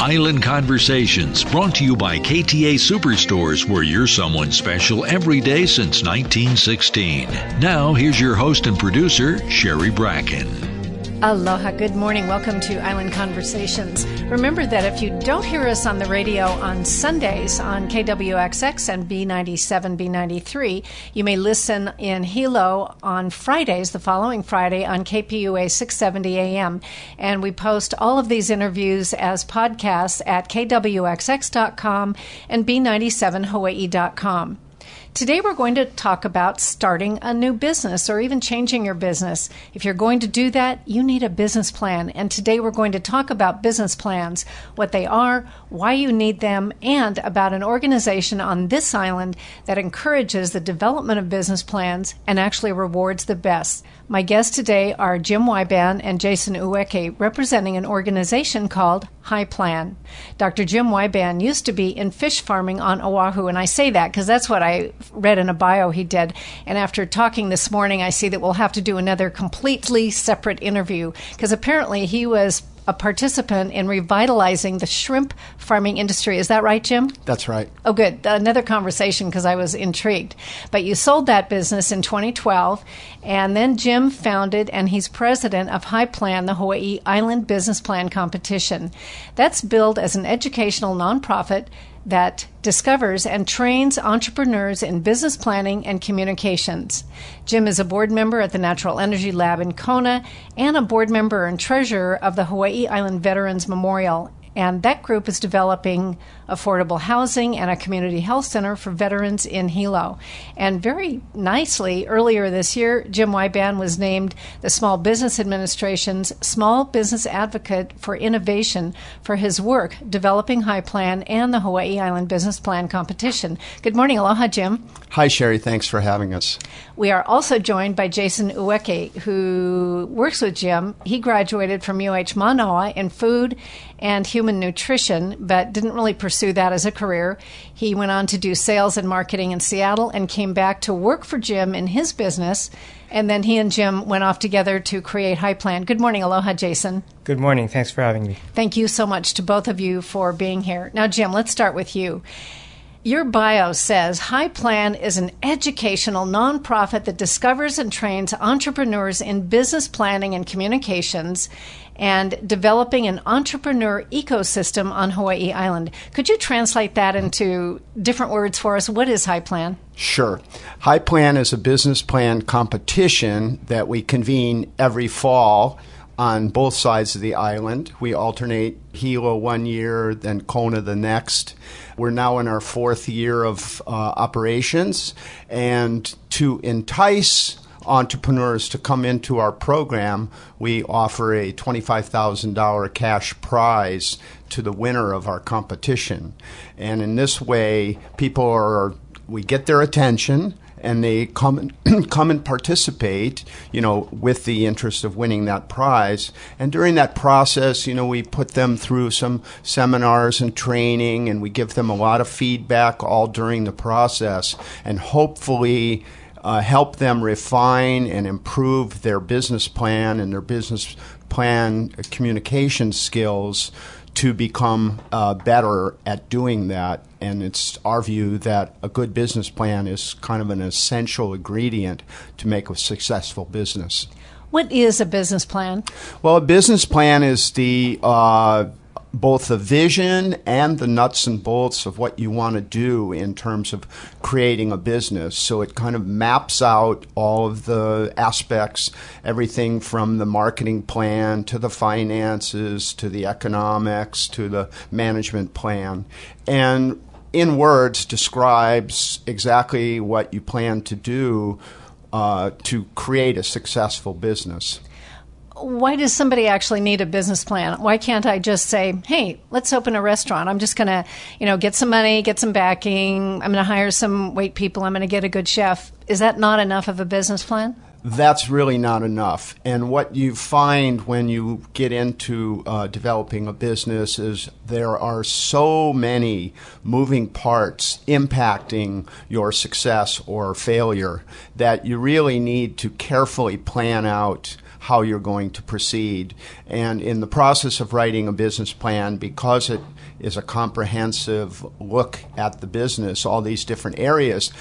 Island Conversations brought to you by KTA Superstores where you're someone special every day since 1916. Now here's your host and producer Sherry Bracken. Aloha, good morning. Welcome to Island Conversations. Remember that if you don't hear us on the radio on Sundays on KWXX and B97, B93, you may listen in Hilo on Fridays, the following Friday, on KPUA 670 AM. And we post all of these interviews as podcasts at KWXX.com and B97Hawaii.com. Today, we're going to talk about starting a new business or even changing your business. If you're going to do that, you need a business plan. And today, we're going to talk about business plans, what they are, why you need them, and about an organization on this island that encourages the development of business plans and actually rewards the best. My guests today are Jim Wyban and Jason Ueki, representing an organization called HIPlan. Dr. Jim Wyban used to be in fish farming on Oahu, and I say that because that's what I read in a bio he did. And after talking this morning, I see that we'll have to do another completely separate interview because apparently he was a participant in revitalizing the shrimp farming industry. Is that right, Jim? That's right. Oh, good. Another conversation because I was intrigued. But you sold that business in 2012, and then Jim founded and he's president of HIPlan, the Hawaii Island Business Plan Competition. That's billed as an educational nonprofit that discovers and trains entrepreneurs in business planning and communications. Jim is a board member at the Natural Energy Lab in Kona and a board member and treasurer of the Hawaii Island Veterans Memorial and that group is developing affordable housing and a community health center for veterans in Hilo. And very nicely, earlier this year, Jim Wyban was named the Small Business Administration's Small Business Advocate for Innovation for his work developing HIPlan and the Hawaii Island Business Plan competition. Good morning. Aloha, Jim. Hi, Sherry. Thanks for having us. We are also joined by Jason Ueki, who works with Jim. He graduated from UH Manoa in food and human nutrition, but didn't really pursue that as a career. He went on to do sales and marketing in Seattle and came back to work for Jim in his business. And then he and Jim went off together to create HIPlan. Good morning. Aloha, Jason. Good morning. Thanks for having me. Thank you so much to both of you for being here. Now, Jim, let's start with you. Your bio says HIPlan is an educational nonprofit that discovers and trains entrepreneurs in business planning and communications and developing an entrepreneur ecosystem on Hawaii Island. Could you translate that into different words for us? What is HIPlan? Sure. HIPlan is a business plan competition that we convene every fall on both sides of the island. We alternate Hilo one year, then Kona the next. We're now in our fourth year of uh, operations, and to entice entrepreneurs to come into our program, we offer a $25,000 cash prize to the winner of our competition. And in this way, people are, we get their attention and they come come and participate, you know, with the interest of winning that prize. And during that process, you know, we put them through some seminars and training, and we give them a lot of feedback all during the process, and hopefully. Uh, help them refine and improve their business plan and their business plan communication skills to become uh, better at doing that. And it's our view that a good business plan is kind of an essential ingredient to make a successful business. What is a business plan? Well, a business plan is the uh, both the vision and the nuts and bolts of what you want to do in terms of creating a business. So it kind of maps out all of the aspects, everything from the marketing plan to the finances to the economics to the management plan. And in words, describes exactly what you plan to do uh, to create a successful business why does somebody actually need a business plan? Why can't I just say, "Hey, let's open a restaurant. I'm just going to, you know, get some money, get some backing. I'm going to hire some wait people. I'm going to get a good chef." Is that not enough of a business plan? that's really not enough. And what you find when you get into uh, developing a business is there are so many moving parts impacting your success or failure that you really need to carefully plan out how you're going to proceed. And in the process of writing a business plan, because it is a comprehensive look at the business, all these different areas,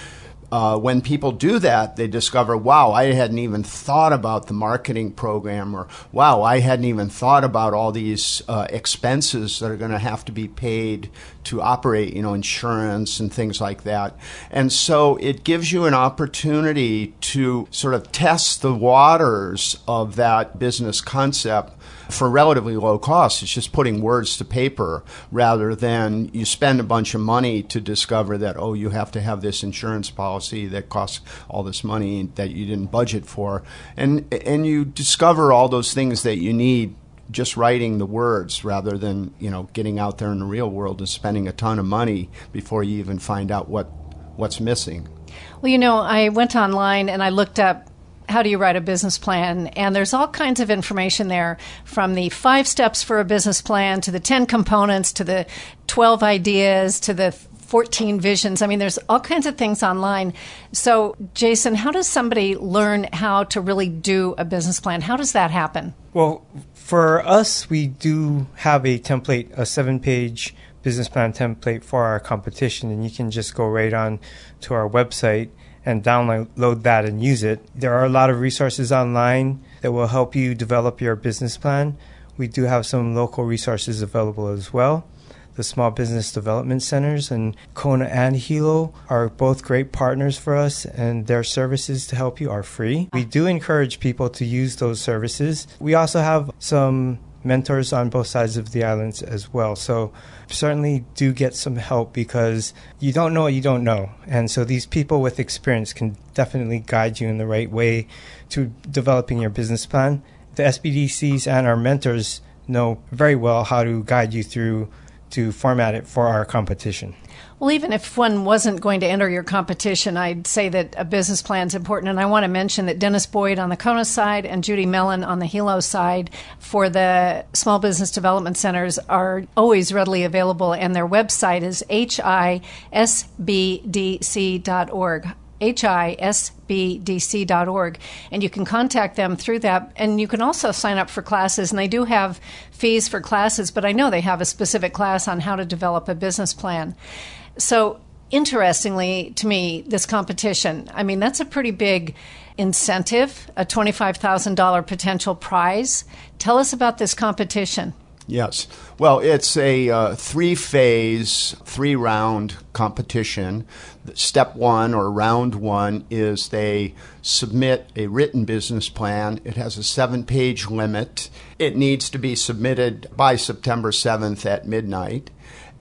uh, when people do that, they discover, wow, I hadn't even thought about the marketing program, or wow, I hadn't even thought about all these uh, expenses that are going to have to be paid to operate, you know, insurance and things like that. And so it gives you an opportunity to sort of test the waters of that business concept for relatively low cost. It's just putting words to paper rather than you spend a bunch of money to discover that, oh, you have to have this insurance policy that costs all this money that you didn't budget for. And, and you discover all those things that you need just writing the words rather than you know getting out there in the real world and spending a ton of money before you even find out what what's missing. Well, you know, I went online and I looked up how do you write a business plan? And there's all kinds of information there from the five steps for a business plan to the 10 components to the 12 ideas to the 14 visions. I mean, there's all kinds of things online. So, Jason, how does somebody learn how to really do a business plan? How does that happen? Well, for us, we do have a template, a seven page business plan template for our competition, and you can just go right on to our website and download that and use it. There are a lot of resources online that will help you develop your business plan. We do have some local resources available as well. The Small Business Development Centers and Kona and Hilo are both great partners for us, and their services to help you are free. We do encourage people to use those services. We also have some mentors on both sides of the islands as well. So certainly do get some help because you don't know what you don't know. And so these people with experience can definitely guide you in the right way to developing your business plan. The SBDCs and our mentors know very well how to guide you through to format it for our competition. Well, even if one wasn't going to enter your competition, I'd say that a business plan is important. And I want to mention that Dennis Boyd on the Kona side and Judy Mellon on the Hilo side for the Small Business Development Centers are always readily available, and their website is hisbdc.org hisbdc.org. And you can contact them through that. And you can also sign up for classes. And they do have fees for classes, but I know they have a specific class on how to develop a business plan. So, interestingly to me, this competition, I mean, that's a pretty big incentive, a $25,000 potential prize. Tell us about this competition. Yes. Well, it's a uh, three phase, three round competition. Step one or round one is they submit a written business plan. It has a seven page limit. It needs to be submitted by September 7th at midnight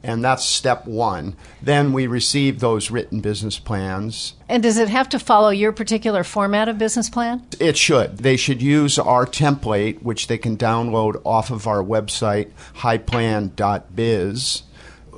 and that's step one. Then we receive those written business plans. And does it have to follow your particular format of business plan? It should. They should use our template, which they can download off of our website, hiplan.biz.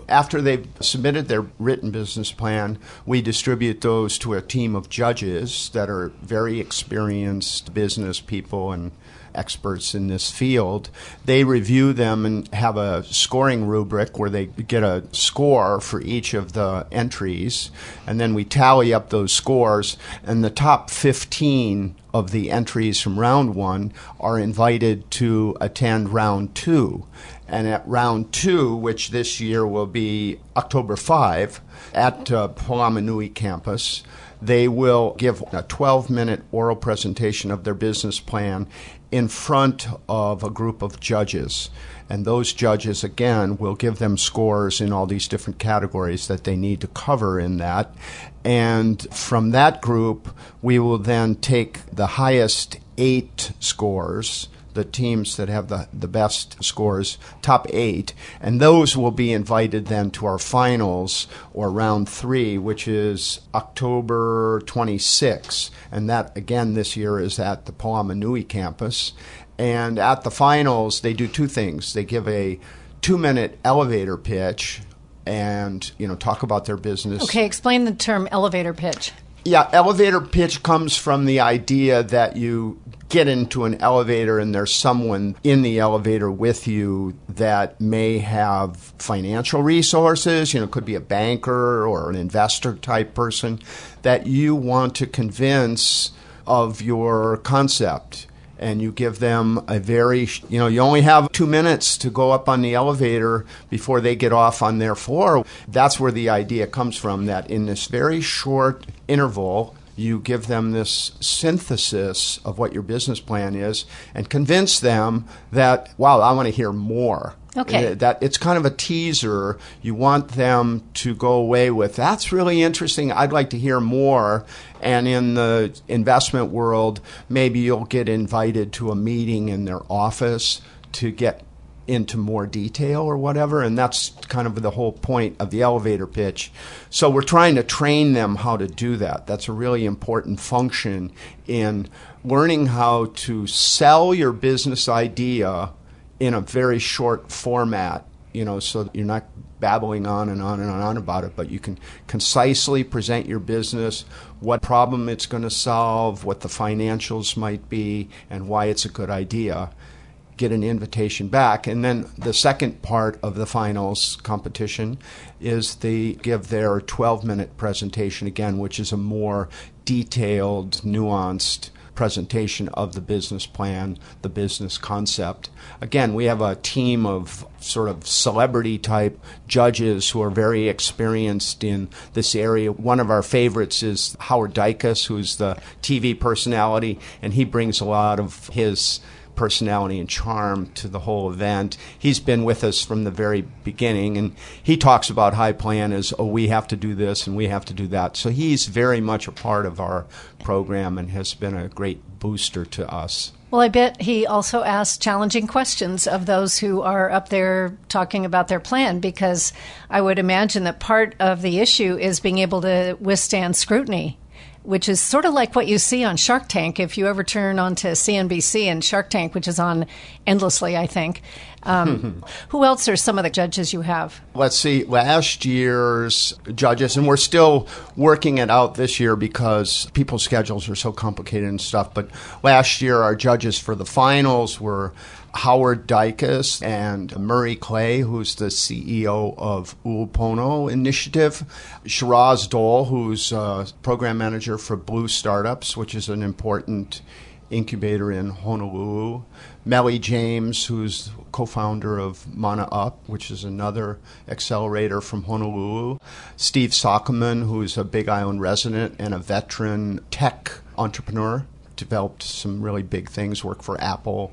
After they've submitted their written business plan, we distribute those to a team of judges that are very experienced business people and experts in this field. They review them and have a scoring rubric where they get a score for each of the entries, and then we tally up those scores, and the top 15 of the entries from round one are invited to attend round two. And at round two, which this year will be October 5 at uh, Palamanui campus, they will give a 12 minute oral presentation of their business plan in front of a group of judges. And those judges, again, will give them scores in all these different categories that they need to cover in that. And from that group, we will then take the highest eight scores the teams that have the, the best scores, top eight, and those will be invited then to our finals or round three, which is October 26. And that, again, this year is at the Palamanui campus. And at the finals, they do two things. They give a two minute elevator pitch and you know talk about their business. Okay, explain the term elevator pitch. Yeah, elevator pitch comes from the idea that you get into an elevator and there's someone in the elevator with you that may have financial resources, you know, could be a banker or an investor type person that you want to convince of your concept and you give them a very, you know, you only have two minutes to go up on the elevator before they get off on their floor. That's where the idea comes from that in this very short interval, you give them this synthesis of what your business plan is and convince them that, wow, I want to hear more. Okay. Uh, that it's kind of a teaser. You want them to go away with that's really interesting. I'd like to hear more. And in the investment world, maybe you'll get invited to a meeting in their office to get into more detail or whatever. And that's kind of the whole point of the elevator pitch. So we're trying to train them how to do that. That's a really important function in learning how to sell your business idea in a very short format, you know, so you're not babbling on and on and on about it, but you can concisely present your business, what problem it's going to solve, what the financials might be, and why it's a good idea. Get an invitation back. And then the second part of the finals competition is they give their 12 minute presentation again, which is a more detailed, nuanced presentation of the business plan, the business concept. Again, we have a team of sort of celebrity type judges who are very experienced in this area. One of our favorites is Howard Dicus, who's the TV personality, and he brings a lot of his personality and charm to the whole event. He's been with us from the very beginning, and he talks about HIPlan as, oh, we have to do this and we have to do that. So he's very much a part of our program and has been a great booster to us. Well, I bet he also asks challenging questions of those who are up there talking about their plan because I would imagine that part of the issue is being able to withstand scrutiny which is sort of like what you see on Shark Tank. If you ever turn on to CNBC and Shark Tank, which is on endlessly, I think. Um, who else are some of the judges you have? Let's see, last year's judges, and we're still working it out this year because people's schedules are so complicated and stuff. But last year, our judges for the finals were Howard Dicus and Murray Clay, who's the CEO of Ulupono Initiative, Shiraz Dole, who's a program manager for Blue Startups, which is an important incubator in Honolulu, Meli James, who's co-founder of Mana Up, which is another accelerator from Honolulu, Steve Sakoman, who's a Big Island resident and a veteran tech entrepreneur, developed some really big things, worked for Apple,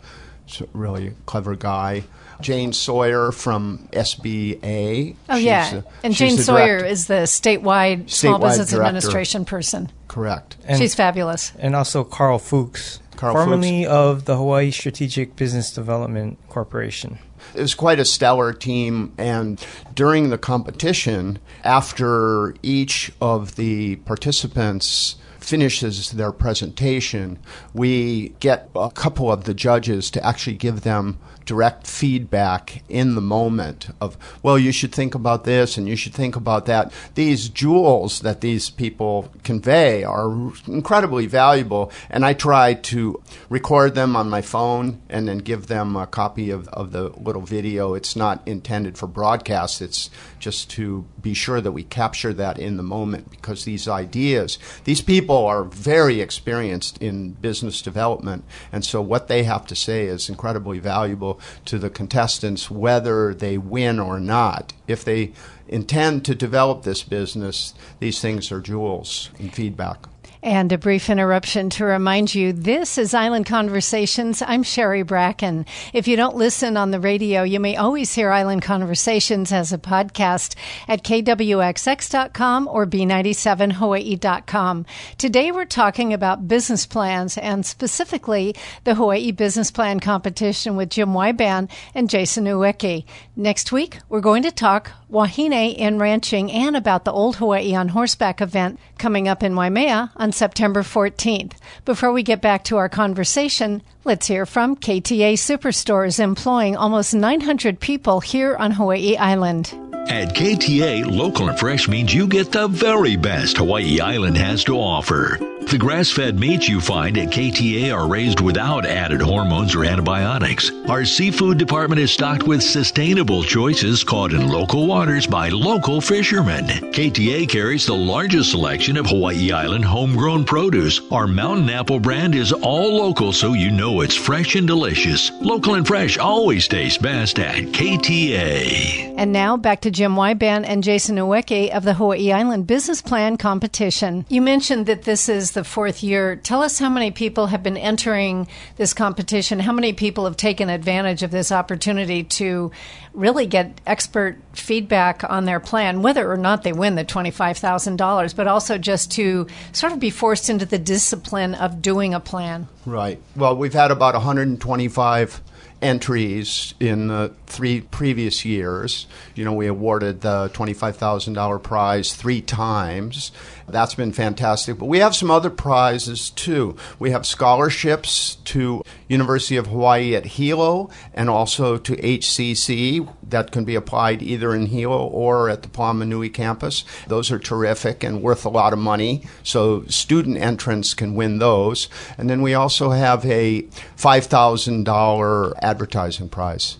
really clever guy. Jane Sawyer from SBA. Oh she's yeah, a, and Jane Sawyer is the statewide, statewide small business director. administration person. Correct. And, she's fabulous. And also Karl Fooks, Karl formerly Fooks. of the Hawaii Strategic Business Development Corporation. It was quite a stellar team, and during the competition, after each of the participants finishes their presentation, we get a couple of the judges to actually give them direct feedback in the moment of, well, you should think about this and you should think about that. These jewels that these people convey are incredibly valuable, and I try to record them on my phone and then give them a copy of, of the little video. It's not intended for broadcast, it's just to be sure that we capture that in the moment because these ideas, these people are very experienced in business development, and so what they have to say is incredibly valuable to the contestants whether they win or not. If they intend to develop this business, these things are jewels in feedback. And a brief interruption to remind you this is Island Conversations. I'm Sherry Bracken. If you don't listen on the radio, you may always hear Island Conversations as a podcast at kwxx.com or b97hawaii.com. Today we're talking about business plans and specifically the Hawaii Business Plan competition with Jim Wyban and Jason Ueki. Next week, we're going to talk wahine and ranching and about the Old Hawaii on Horseback event coming up in Waimea on September 14th. Before we get back to our conversation, let's hear from KTA Superstores employing almost 900 people here on Hawaii Island. At KTA, local and fresh means you get the very best Hawaii Island has to offer. The grass fed meats you find at KTA are raised without added hormones or antibiotics. Our seafood department is stocked with sustainable choices caught in local waters by local fishermen. KTA carries the largest selection of Hawaii Island homegrown produce. Our mountain apple brand is all local so you know it's fresh and delicious. Local and fresh always tastes best at KTA. And now back to Jim Wyban and Jason Ueki of the Hawaii Island Business Plan Competition. You mentioned that this is the fourth year. Tell us how many people have been entering this competition. How many people have taken advantage of this opportunity to really get expert feedback on their plan, whether or not they win the $25,000, but also just to sort of be forced into the discipline of doing a plan? Right. Well, we've had about 125 entries in the three previous years. You know, we awarded the $25,000 prize three times. That's been fantastic. But we have some other prizes too. We have scholarships to University of Hawaii at Hilo and also to HCC that can be applied either in Hilo or at the Palamanui campus. Those are terrific and worth a lot of money. So student entrants can win those. And then we also have a $5,000 advertising prize.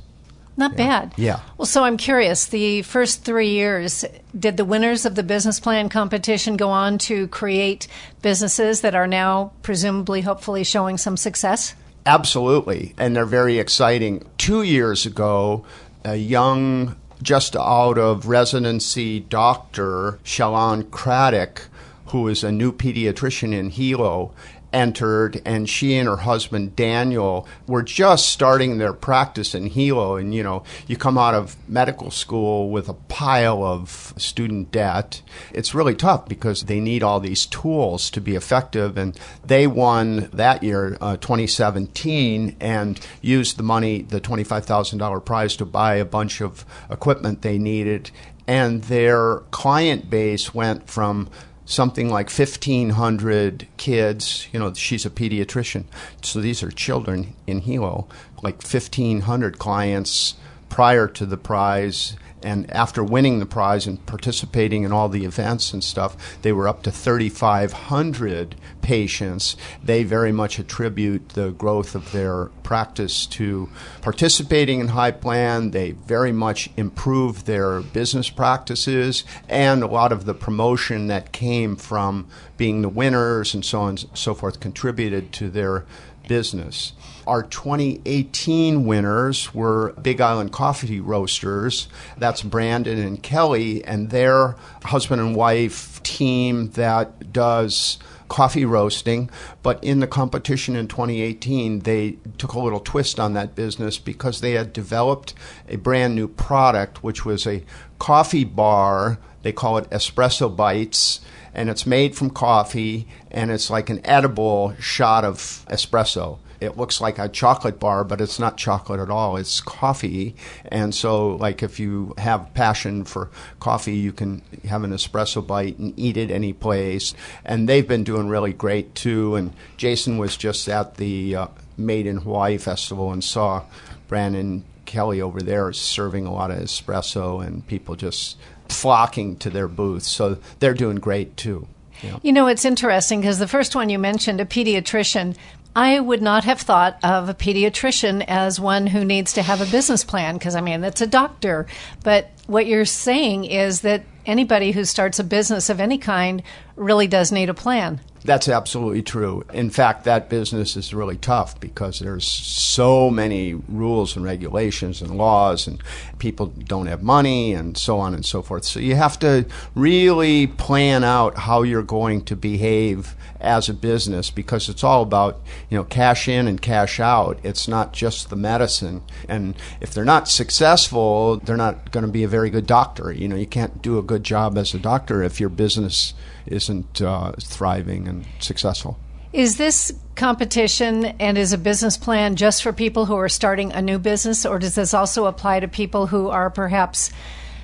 Not Yeah. bad. Yeah. Well, so I'm curious. The first three years, did the winners of the business plan competition go on to create businesses that are now presumably, hopefully, showing some success? Absolutely. And they're very exciting. Two years ago, a young, just out of residency doctor, Shalon Craddock, who is a new pediatrician in Hilo, entered and she and her husband Daniel were just starting their practice in Hilo. And you know you come out of medical school with a pile of student debt. It's really tough because they need all these tools to be effective. And they won that year uh, 2017 and used the money the $25,000 prize to buy a bunch of equipment they needed. And their client base went from something like 1,500 kids. You know, she's a pediatrician. So these are children in Hilo, like 1,500 clients prior to the prize. And after winning the prize and participating in all the events and stuff, they were up to 3,500 patients. They very much attribute the growth of their practice to participating in HIPlan. They very much improved their business practices and a lot of the promotion that came from being the winners and so on and so forth contributed to their business. Our 2018 winners were Big Island Coffee Roasters. That's Brandon and Kelly, and their husband and wife team that does coffee roasting. But in the competition in 2018, they took a little twist on that business because they had developed a brand new product, which was a coffee bar. They call it Espresso Bites and it's made from coffee and it's like an edible shot of espresso. It looks like a chocolate bar, but it's not chocolate at all. It's coffee. And so, like, if you have passion for coffee, you can have an espresso bite and eat it any place. And they've been doing really great too. And Jason was just at the uh, Made in Hawaii Festival and saw Brandon Kelly over there serving a lot of espresso and people just flocking to their booths. So they're doing great too. Yeah. You know, it's interesting because the first one you mentioned, a pediatrician, I would not have thought of a pediatrician as one who needs to have a business plan because, I mean, that's a doctor. But what you're saying is that anybody who starts a business of any kind really does need a plan. That's absolutely true. In fact, that business is really tough because there's so many rules and regulations and laws, and people don't have money, and so on and so forth. So you have to really plan out how you're going to behave as a business because it's all about you know cash in and cash out. It's not just the medicine, and if they're not successful, they're not going to be a very good doctor. You know, you can't do a good job as a doctor if your business isn't uh, thriving and successful. Is this competition and is a business plan just for people who are starting a new business, or does this also apply to people who are perhaps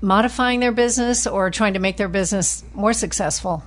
modifying their business or trying to make their business more successful?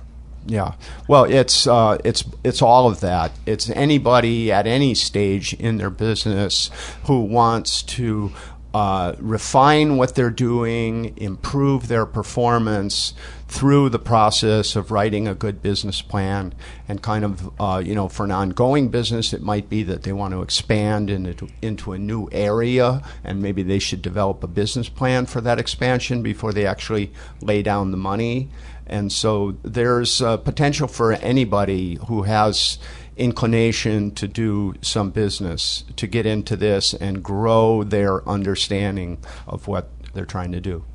Yeah, well, it's uh, it's it's all of that. It's anybody at any stage in their business who wants to uh, refine what they're doing, improve their performance through the process of writing a good business plan. And kind of, uh, you know, for an ongoing business, it might be that they want to expand into, into a new area, and maybe they should develop a business plan for that expansion before they actually lay down the money. And so there's uh, potential for anybody who has inclination to do some business to get into this and grow their understanding of what they're trying to do.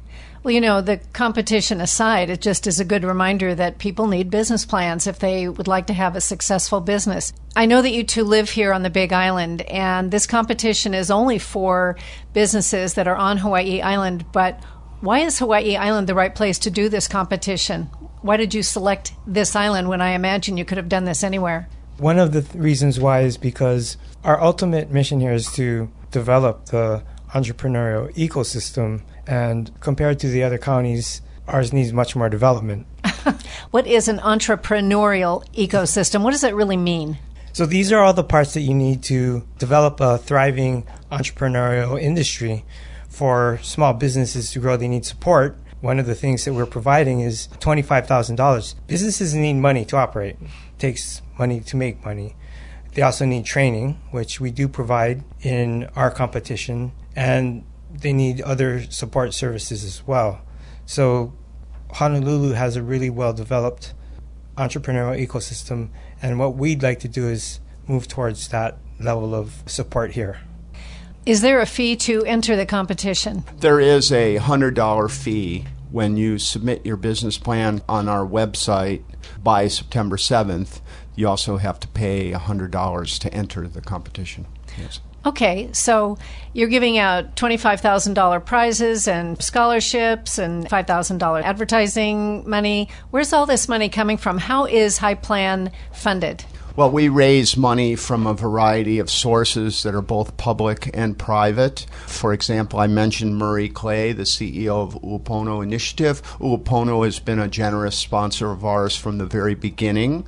Well, you know, the competition aside, it just is a good reminder that people need business plans if they would like to have a successful business. I know that you two live here on the Big Island, and this competition is only for businesses that are on Hawaii Island, but why is Hawaii Island the right place to do this competition? Why did you select this island when I imagine you could have done this anywhere? One of the th- reasons why is because our ultimate mission here is to develop the entrepreneurial ecosystem, and compared to the other counties, ours needs much more development. what is an entrepreneurial ecosystem? What does that really mean? So, these are all the parts that you need to develop a thriving entrepreneurial industry. For small businesses to grow, they need support. One of the things that we're providing is $25,000. Businesses need money to operate It takes money to make money. They also need training, which we do provide in our competition, and they need other support services as well. So, Honolulu has a really well developed entrepreneurial ecosystem, and what we'd like to do is move towards that level of support here. Is there a fee to enter the competition? There is a $100 fee when you submit your business plan on our website by September 7th, you also have to pay $100 to enter the competition. Yes. Okay, so you're giving out $25,000 prizes and scholarships and $5,000 advertising money. Where's all this money coming from? How is HIPlan funded? Well, we raise money from a variety of sources that are both public and private. For example, I mentioned Murray Clay, the CEO of Ulupono Initiative. Ulupono has been a generous sponsor of ours from the very beginning.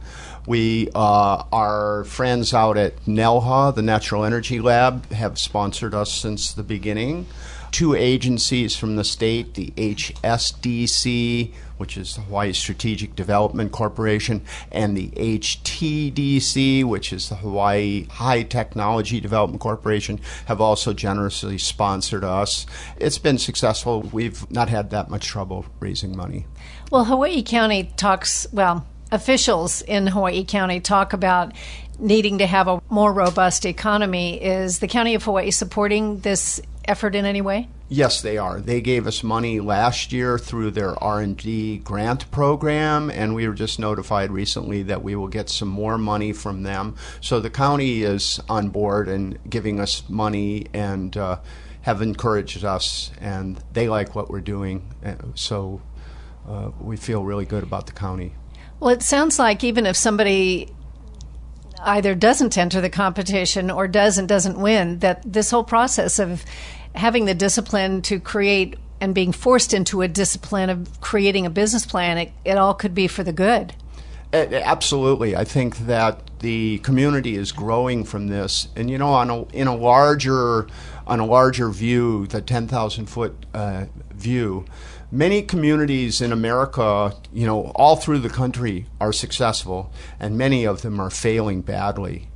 We, uh, our friends out at NELHA, the Natural Energy Lab, have sponsored us since the beginning two agencies from the state, the HSDC, which is the Hawaii Strategic Development Corporation, and the HTDC, which is the Hawaii High Technology Development Corporation, have also generously sponsored us. It's been successful. We've not had that much trouble raising money. Well, Hawaii County talks, well, officials in Hawaii County talk about needing to have a more robust economy. Is the County of Hawaii supporting this effort in any way? Yes, they are. They gave us money last year through their R&D grant program and we were just notified recently that we will get some more money from them. So the county is on board and giving us money and uh, have encouraged us and they like what we're doing. Uh, so uh, we feel really good about the county. Well, it sounds like even if somebody either doesn't enter the competition or does and doesn't win, that this whole process of having the discipline to create and being forced into a discipline of creating a business plan, it, it all could be for the good. Absolutely. I think that the community is growing from this. And, you know, on a, in a larger, on a larger view, the 10,000 foot uh, view, many communities in America, you know, all through the country are successful, and many of them are failing badly.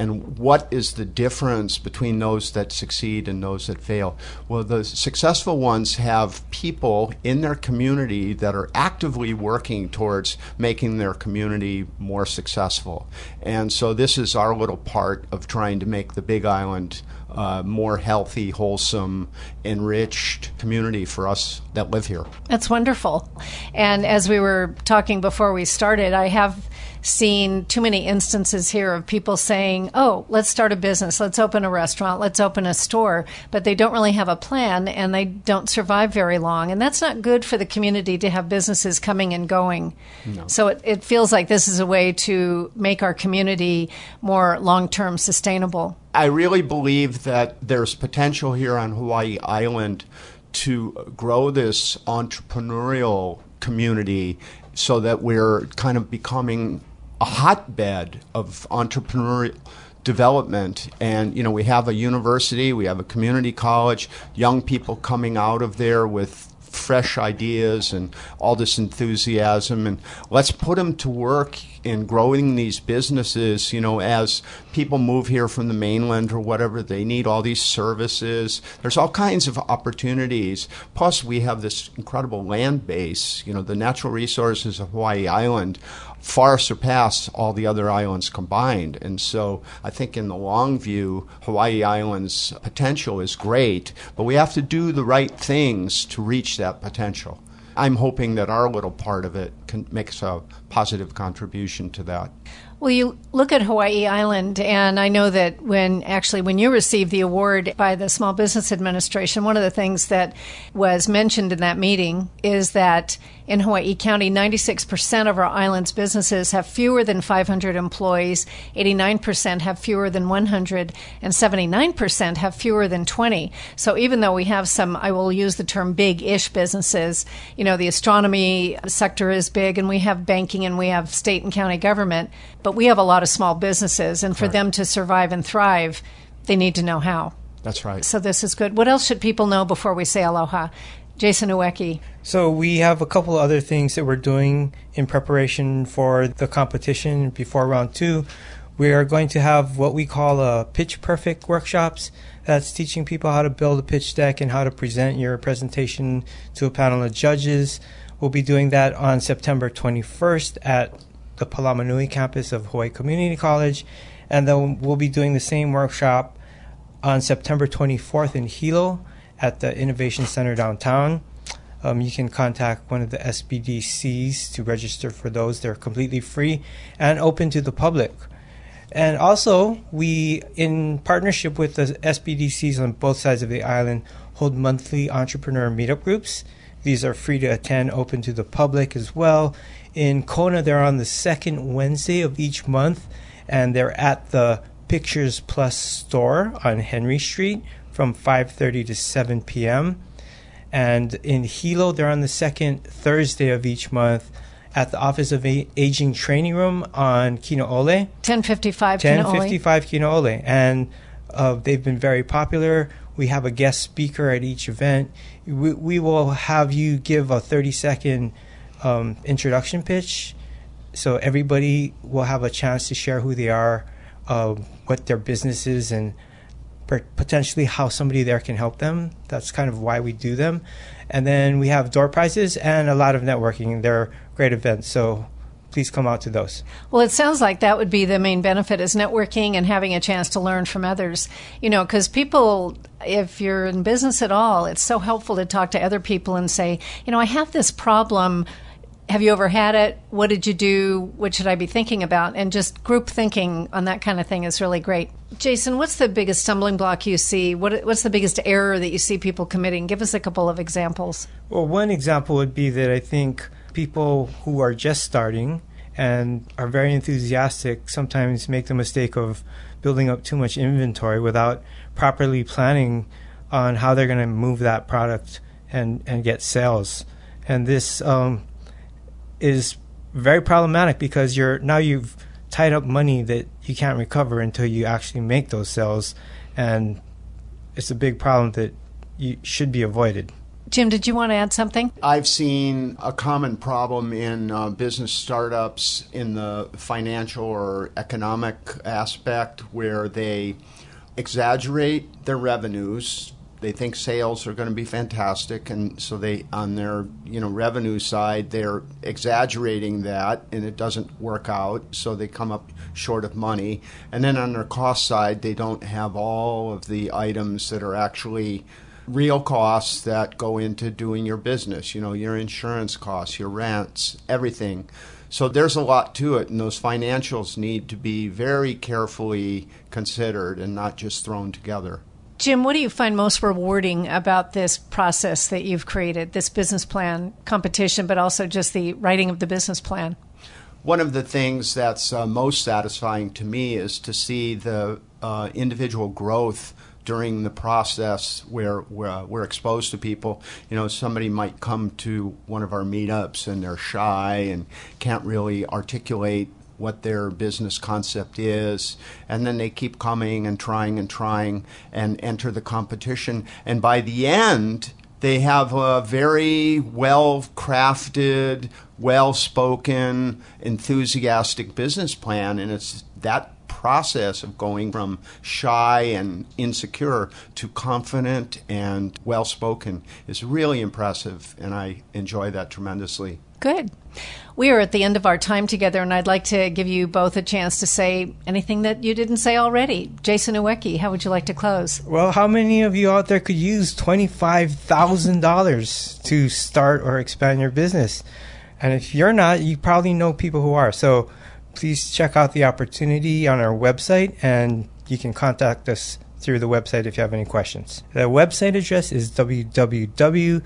And what is the difference between those that succeed and those that fail? Well, the successful ones have people in their community that are actively working towards making their community more successful. And so this is our little part of trying to make the Big Island uh, more healthy, wholesome, enriched community for us that live here. That's wonderful. And as we were talking before we started, I have seen too many instances here of people saying, oh, let's start a business, let's open a restaurant, let's open a store, but they don't really have a plan and they don't survive very long. And that's not good for the community to have businesses coming and going. No. So it, it feels like this is a way to make our community more long term sustainable. I really believe that there's potential here on Hawaii Island to grow this entrepreneurial community so that we're kind of becoming a hotbed of entrepreneurial development. And, you know, we have a university, we have a community college, young people coming out of there with fresh ideas and all this enthusiasm. And let's put them to work in growing these businesses you know as people move here from the mainland or whatever they need all these services. There's all kinds of opportunities. Plus we have this incredible land base you know the natural resources of Hawaii Island far surpass all the other islands combined. And so I think in the long view, Hawaii Island's potential is great, but we have to do the right things to reach that potential. I'm hoping that our little part of it can makes a positive contribution to that. Well, you look at Hawaii Island, and I know that when actually when you received the award by the Small Business Administration, one of the things that was mentioned in that meeting is that in Hawaii County, 96% of our island's businesses have fewer than 500 employees, 89% have fewer than 100, and 79% have fewer than 20. So even though we have some, I will use the term big ish businesses, you know, the astronomy sector is big, and we have banking and we have state and county government, but we have a lot of small businesses, and for right. them to survive and thrive, they need to know how. That's right. So this is good. What else should people know before we say aloha? Jason Ueki. So we have a couple of other things that we're doing in preparation for the competition before round two. We are going to have what we call a pitch perfect workshops. That's teaching people how to build a pitch deck and how to present your presentation to a panel of judges. We'll be doing that on September 21st at the Palamanui campus of Hawaii Community College. And then we'll be doing the same workshop on September 24th in Hilo at the Innovation Center downtown. Um, you can contact one of the SBDCs to register for those. They're completely free and open to the public. And also, we, in partnership with the SBDCs on both sides of the island, hold monthly entrepreneur meetup groups. These are free to attend, open to the public as well. In Kona, they're on the second Wednesday of each month, and they're at the Pictures Plus store on Henry Street from 5:30 to 7 p.m. And in Hilo, they're on the second Thursday of each month at the Office of A- Aging Training Room on Kino'ole. 1055 Kinoole. 1055 Kino'ole. And uh, they've been very popular. We have a guest speaker at each event. We, we will have you give a 30 second um, introduction pitch. So everybody will have a chance to share who they are, uh, what their business is, and potentially how somebody there can help them. That's kind of why we do them. And then we have door prizes and a lot of networking. They're great events. So please come out to those. Well, it sounds like that would be the main benefit is networking and having a chance to learn from others. You know, because people, if you're in business at all, it's so helpful to talk to other people and say, you know, I have this problem have you ever had it? What did you do? What should I be thinking about? And just group thinking on that kind of thing is really great. Jason, what's the biggest stumbling block you see? What, what's the biggest error that you see people committing? Give us a couple of examples. Well, one example would be that I think people who are just starting and are very enthusiastic sometimes make the mistake of building up too much inventory without properly planning on how they're going to move that product and, and get sales. And this um, is very problematic because you're now you've tied up money that you can't recover until you actually make those sales, and it's a big problem that you should be avoided. Jim, did you want to add something? I've seen a common problem in uh, business startups in the financial or economic aspect where they exaggerate their revenues they think sales are going to be fantastic, and so they on their you know revenue side they're exaggerating that, and it doesn't work out, so they come up short of money. And then on their cost side, they don't have all of the items that are actually real costs that go into doing your business. You know, your insurance costs, your rents, everything. So there's a lot to it, and those financials need to be very carefully considered and not just thrown together. Jim, what do you find most rewarding about this process that you've created, this business plan competition, but also just the writing of the business plan? One of the things that's uh, most satisfying to me is to see the uh, individual growth during the process where we're, uh, we're, exposed to people. You know, somebody might come to one of our meetups and they're shy and can't really articulate what their business concept is, and then they keep coming and trying and trying and enter the competition. And by the end, they have a very well crafted, well spoken, enthusiastic business plan, and it's that process of going from shy and insecure to confident and well spoken is really impressive, and I enjoy that tremendously. Good. We are at the end of our time together, and I'd like to give you both a chance to say anything that you didn't say already. Jason Ueki, how would you like to close? Well, how many of you out there could use $25,000 to start or expand your business? And if you're not, you probably know people who are. So please check out the opportunity on our website, and you can contact us through the website if you have any questions. The website address is www.hi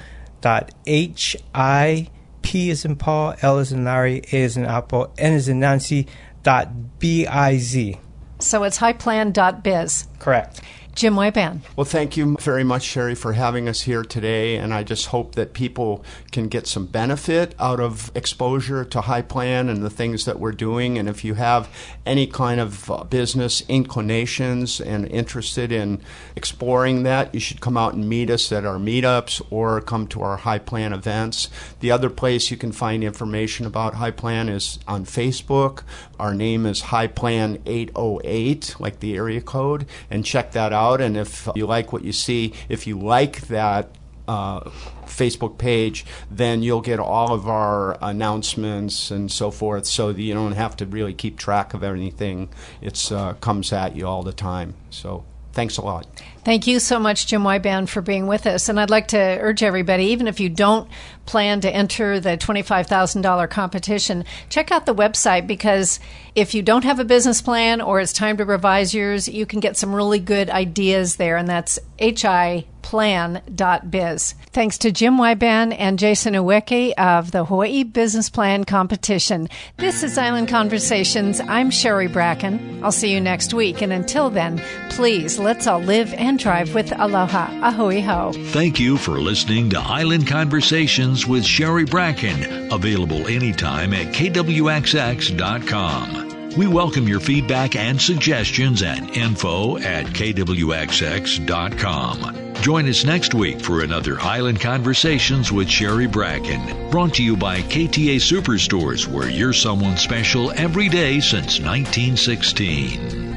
P is in Paul, L is in Larry, A is in Apple, N is in Nancy, dot B-I-Z. So it's hiplan.biz. Correct. Jim Wyban. Well, thank you very much, Sherry, for having us here today. And I just hope that people can get some benefit out of exposure to HIPlan and the things that we're doing. And if you have any kind of uh, business inclinations and interested in exploring that, you should come out and meet us at our meetups or come to our HIPlan events. The other place you can find information about HIPlan is on Facebook. Our name is HIPlan 808, like the area code, and check that out out. And if you like what you see, if you like that uh, Facebook page, then you'll get all of our announcements and so forth, so that you don't have to really keep track of anything. It uh, comes at you all the time. So thanks a lot. Thank you so much, Jim Wyban, for being with us. And I'd like to urge everybody, even if you don't plan to enter the $25,000 competition, check out the website because if you don't have a business plan or it's time to revise yours, you can get some really good ideas there. And that's hiplan.biz. Thanks to Jim Wyban and Jason Ueki of the Hawaii Business Plan Competition. This is Island Conversations. I'm Sherry Bracken. I'll see you next week. And until then, please let's all live and drive with aloha. Ahui ho. Thank you for listening to Island Conversations with Sherry Bracken. Available anytime at kwxx.com. We welcome your feedback and suggestions at info at kwxx.com. Join us next week for another Island Conversations with Sherry Bracken, brought to you by KTA Superstores, where you're someone special every day since 1916.